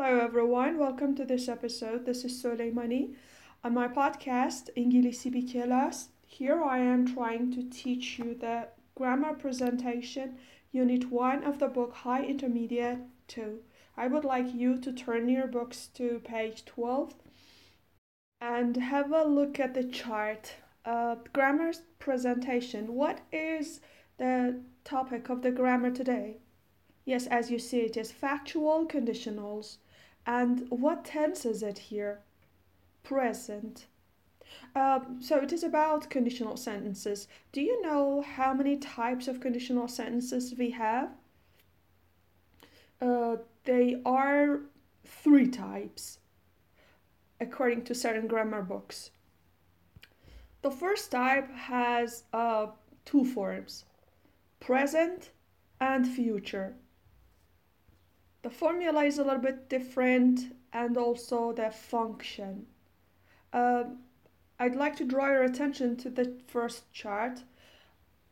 Hello, everyone. Welcome to this episode. This is Soleimani. On my podcast, İngilizce bir here I am trying to teach you the grammar presentation, Unit 1 of the book High Intermediate 2. I would like you to turn your books to page 12 and have a look at the chart. Uh, grammar presentation. What is the topic of the grammar today? Yes, as you see, it is factual conditionals. And what tense is it here? Present. Um, so it is about conditional sentences. Do you know how many types of conditional sentences we have? Uh, they are three types, according to certain grammar books. The first type has uh, two forms present and future. The formula is a little bit different and also the function. Um, I'd like to draw your attention to the first chart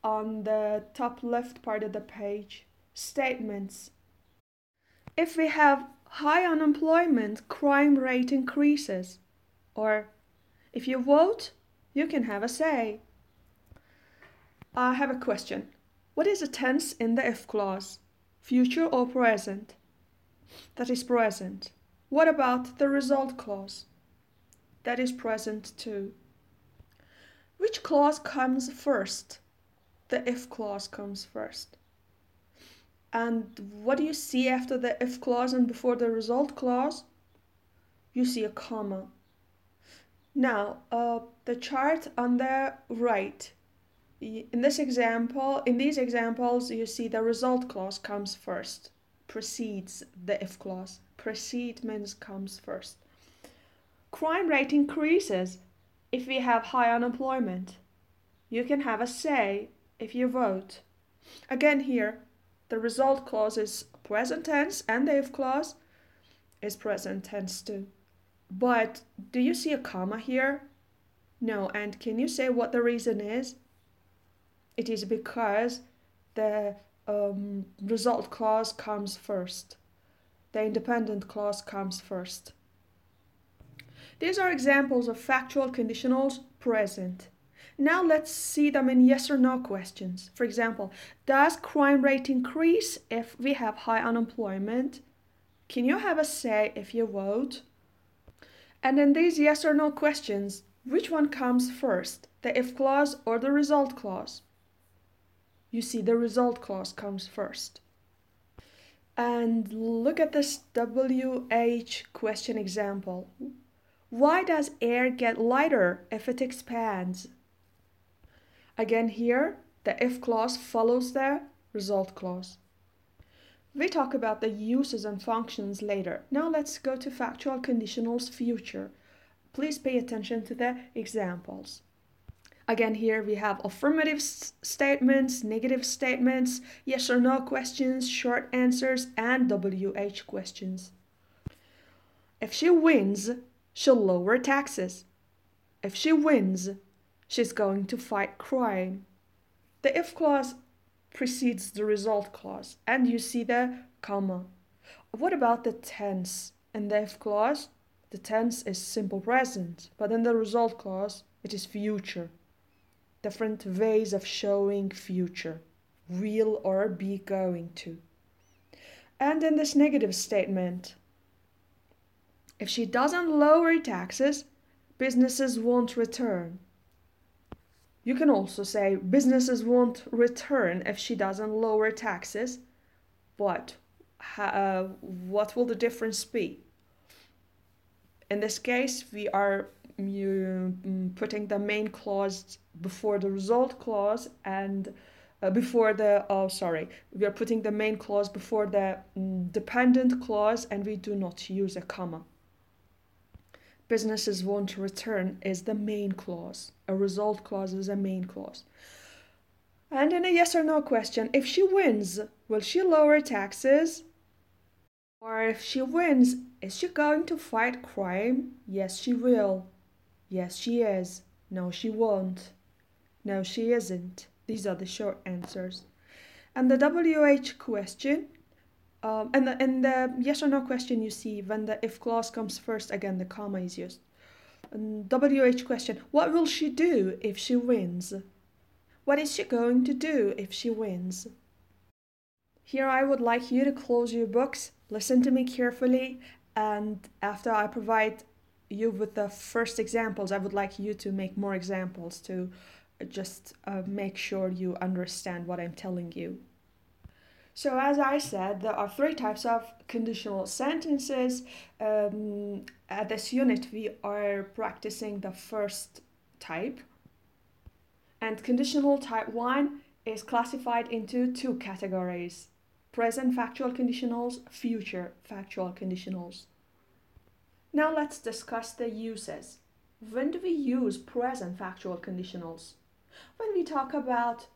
on the top left part of the page. Statements. If we have high unemployment, crime rate increases. Or if you vote, you can have a say. I have a question. What is a tense in the if clause? Future or present? That is present. What about the result clause? That is present too. Which clause comes first? The if clause comes first. And what do you see after the if clause and before the result clause? You see a comma. Now, uh, the chart on the right. In this example, in these examples, you see the result clause comes first precedes the if clause. Precede means comes first. Crime rate increases if we have high unemployment. You can have a say if you vote. Again, here, the result clause is present tense and the if clause is present tense too. But do you see a comma here? No, and can you say what the reason is? It is because the um, result clause comes first. The independent clause comes first. These are examples of factual conditionals present. Now let's see them in yes or no questions. For example, does crime rate increase if we have high unemployment? Can you have a say if you vote? And in these yes or no questions, which one comes first, the if clause or the result clause? You see the result clause comes first. And look at this WH question example. Why does air get lighter if it expands? Again here, the if clause follows the result clause. We talk about the uses and functions later. Now let's go to factual conditionals future. Please pay attention to the examples. Again, here we have affirmative statements, negative statements, yes or no questions, short answers, and WH questions. If she wins, she'll lower taxes. If she wins, she's going to fight crime. The if clause precedes the result clause, and you see the comma. What about the tense? In the if clause, the tense is simple present, but in the result clause, it is future different ways of showing future, will or be going to. And in this negative statement, if she doesn't lower taxes, businesses won't return. You can also say businesses won't return if she doesn't lower taxes, but uh, what will the difference be? In this case, we are putting the main clause before the result clause and uh, before the oh sorry. We are putting the main clause before the mm, dependent clause and we do not use a comma. Businesses won't return is the main clause. A result clause is a main clause. And in a yes or no question if she wins will she lower taxes? Or if she wins is she going to fight crime? Yes she will Yes, she is. No, she won't. No, she isn't. These are the short answers. And the WH question Um, and the, in the yes or no question, you see when the if clause comes first, again the comma is used. And WH question: What will she do if she wins? What is she going to do if she wins? Here, I would like you to close your books, listen to me carefully, and after I provide you with the first examples, I would like you to make more examples to just uh, make sure you understand what I'm telling you. So, as I said, there are three types of conditional sentences. Um, at this unit, we are practicing the first type. And conditional type 1 is classified into two categories present factual conditionals, future factual conditionals. Now let's discuss the uses. When do we use present factual conditionals? When we talk about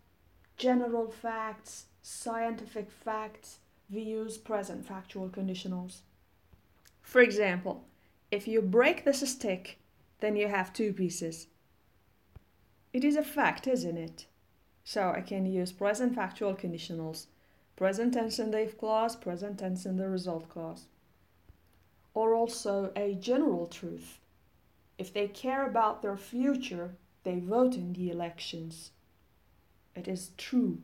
general facts, scientific facts, we use present factual conditionals. For example, if you break this stick, then you have two pieces. It is a fact, isn't it? So I can use present factual conditionals. Present tense in the if clause, present tense in the result clause. Or also a general truth. If they care about their future, they vote in the elections. It is true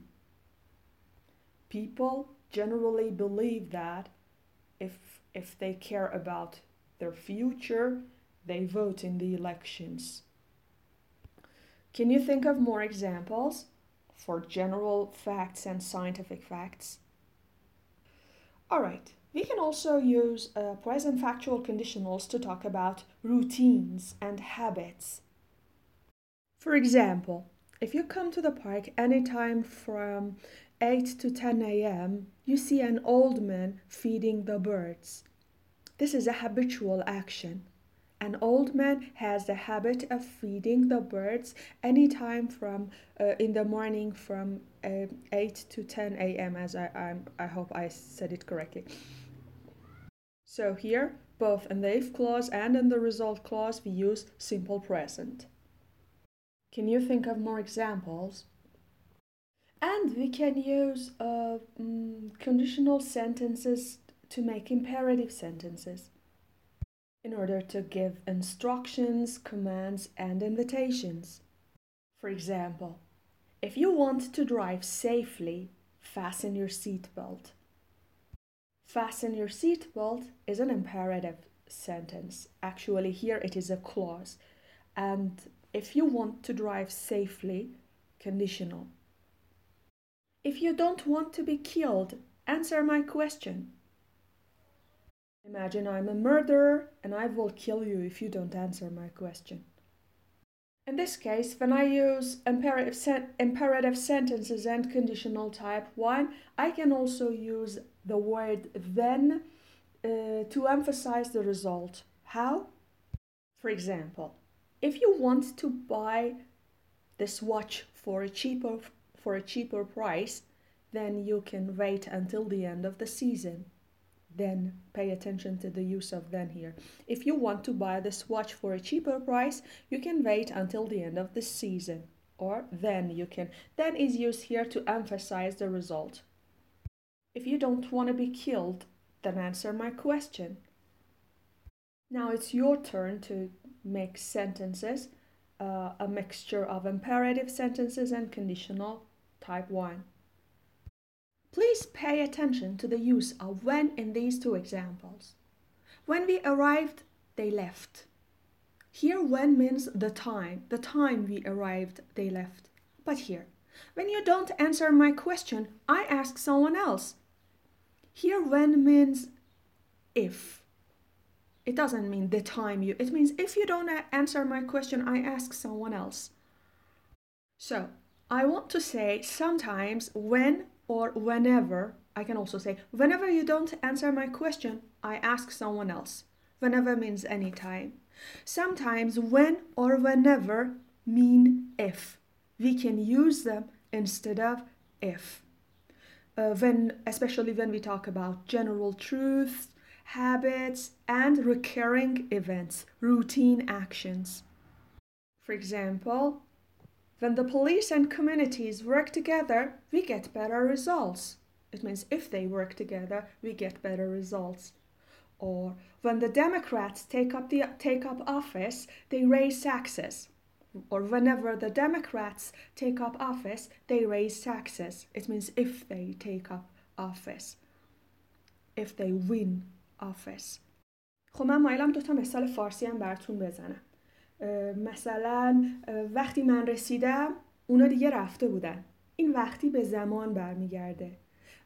people generally believe that if if they care about their future, they vote in the elections. Can you think of more examples for general facts and scientific facts? All right, we can also use uh, present factual conditionals to talk about routines and habits. For example, if you come to the park anytime from 8 to 10 a.m., you see an old man feeding the birds. This is a habitual action. An old man has the habit of feeding the birds anytime from uh, in the morning from uh, 8 to 10 a.m. as I, I, I hope I said it correctly. So here, both in the if clause and in the result clause, we use simple present. Can you think of more examples? And we can use uh, mm, conditional sentences to make imperative sentences in order to give instructions, commands, and invitations. For example, if you want to drive safely, fasten your seatbelt. Fasten your seatbelt is an imperative sentence. Actually, here it is a clause. And if you want to drive safely, conditional. If you don't want to be killed, answer my question. Imagine I'm a murderer and I will kill you if you don't answer my question. In this case, when I use imperative, sen- imperative sentences and conditional type 1, I can also use the word then uh, to emphasize the result. How? For example, if you want to buy this watch for a cheaper for a cheaper price, then you can wait until the end of the season. Then pay attention to the use of then here. If you want to buy this watch for a cheaper price, you can wait until the end of the season. Or then you can. Then is used here to emphasize the result. If you don't want to be killed, then answer my question. Now it's your turn to make sentences, uh, a mixture of imperative sentences and conditional Type 1. Please pay attention to the use of when in these two examples. When we arrived, they left. Here, when means the time, the time we arrived, they left. But here, when you don't answer my question, I ask someone else. Here, when means if. It doesn't mean the time you, it means if you don't answer my question, I ask someone else. So, I want to say sometimes when or whenever. I can also say whenever you don't answer my question, I ask someone else. Whenever means anytime. Sometimes when or whenever mean if. We can use them instead of if. Uh, when especially when we talk about general truths, habits, and recurring events, routine actions. For example, when the police and communities work together, we get better results. It means if they work together, we get better results. Or when the Democrats take up the take up office, they raise taxes. Or whenever the Democrats take up office, they raise taxes. It means if they take up office. If they win office. خب من مایلم دوتا مثال فارسی هم براتون بزنم مثلا وقتی من رسیدم اونا دیگه رفته بودن این وقتی به زمان برمیگرده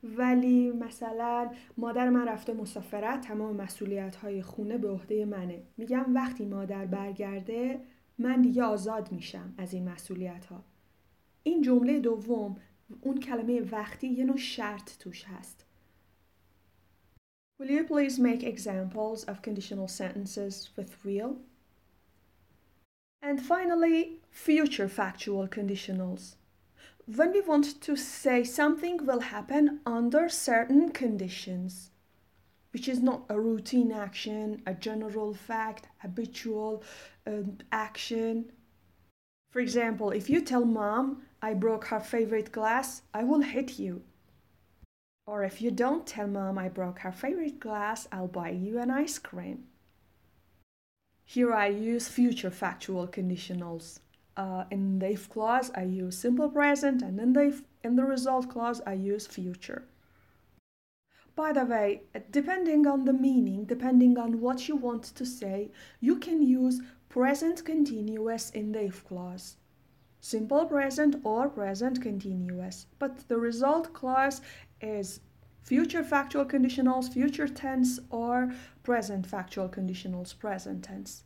ولی مثلا مادر من رفته مسافرت تمام مسئولیت های خونه به عهده منه میگم وقتی مادر برگرده من دیگه آزاد میشم از این مسئولیت ها این جمله دوم اون کلمه وقتی یه نوع شرط توش هست Will you please make examples of conditional sentences with will? And finally, future factual conditionals. when we want to say something will happen under certain conditions, which is not a routine action, a general fact, habitual uh, action. For example, if you tell mom, I broke her favorite glass, I will hit you. Or if you don't tell mom I broke her favorite glass, I'll buy you an ice cream. Here I use future factual conditionals uh, in the if clause I use simple present and in the if, in the result clause I use future. By the way, depending on the meaning, depending on what you want to say, you can use present continuous in the if clause. Simple present or present continuous. But the result clause is future factual conditionals, future tense, or present factual conditionals, present tense.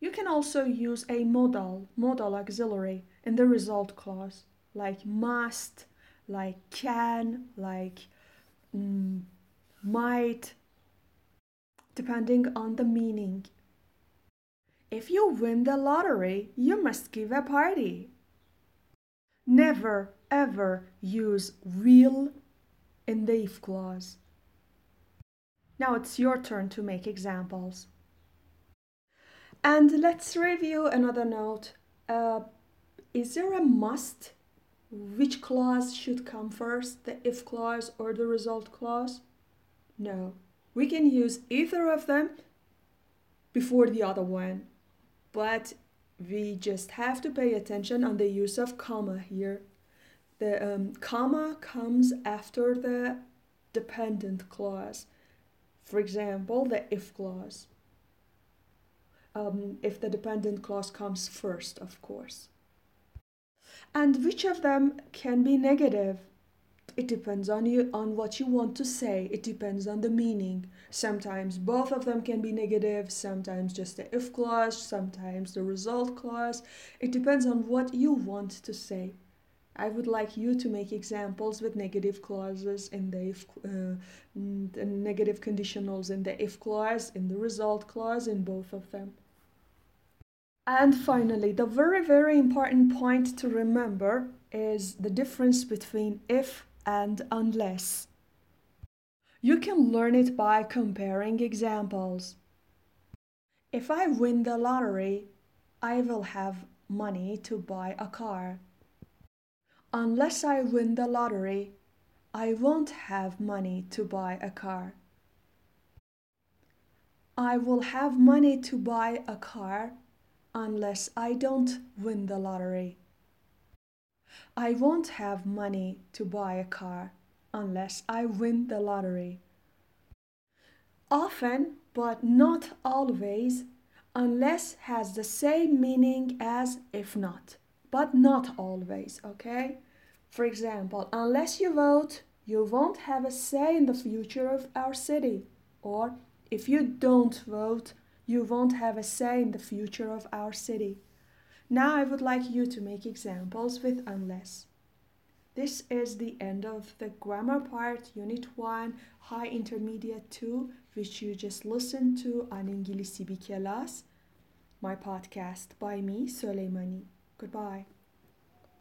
You can also use a modal, modal auxiliary in the result clause, like must, like can, like mm, might, depending on the meaning. If you win the lottery, you must give a party. Never ever use will in the if clause. Now it's your turn to make examples. And let's review another note. Uh, is there a must? Which clause should come first, the if clause or the result clause? No. We can use either of them before the other one, but we just have to pay attention on the use of comma here. The um, comma comes after the dependent clause. For example, the if clause um, if the dependent clause comes first, of course. And which of them can be negative? It depends on you on what you want to say. It depends on the meaning. Sometimes both of them can be negative, sometimes just the if clause, sometimes the result clause. It depends on what you want to say. I would like you to make examples with negative clauses in the if, uh, the negative conditionals in the if clause, in the result clause, in both of them. And finally, the very, very important point to remember is the difference between if and unless. You can learn it by comparing examples. If I win the lottery, I will have money to buy a car. Unless I win the lottery, I won't have money to buy a car. I will have money to buy a car unless I don't win the lottery. I won't have money to buy a car unless I win the lottery. Often, but not always, unless has the same meaning as if not, but not always, okay? For example, unless you vote, you won't have a say in the future of our city. Or if you don't vote, you won't have a say in the future of our city. Now I would like you to make examples with unless. This is the end of the grammar part, Unit 1, High Intermediate 2, which you just listened to on İngilizce bir my podcast by me, Soleimani. Goodbye.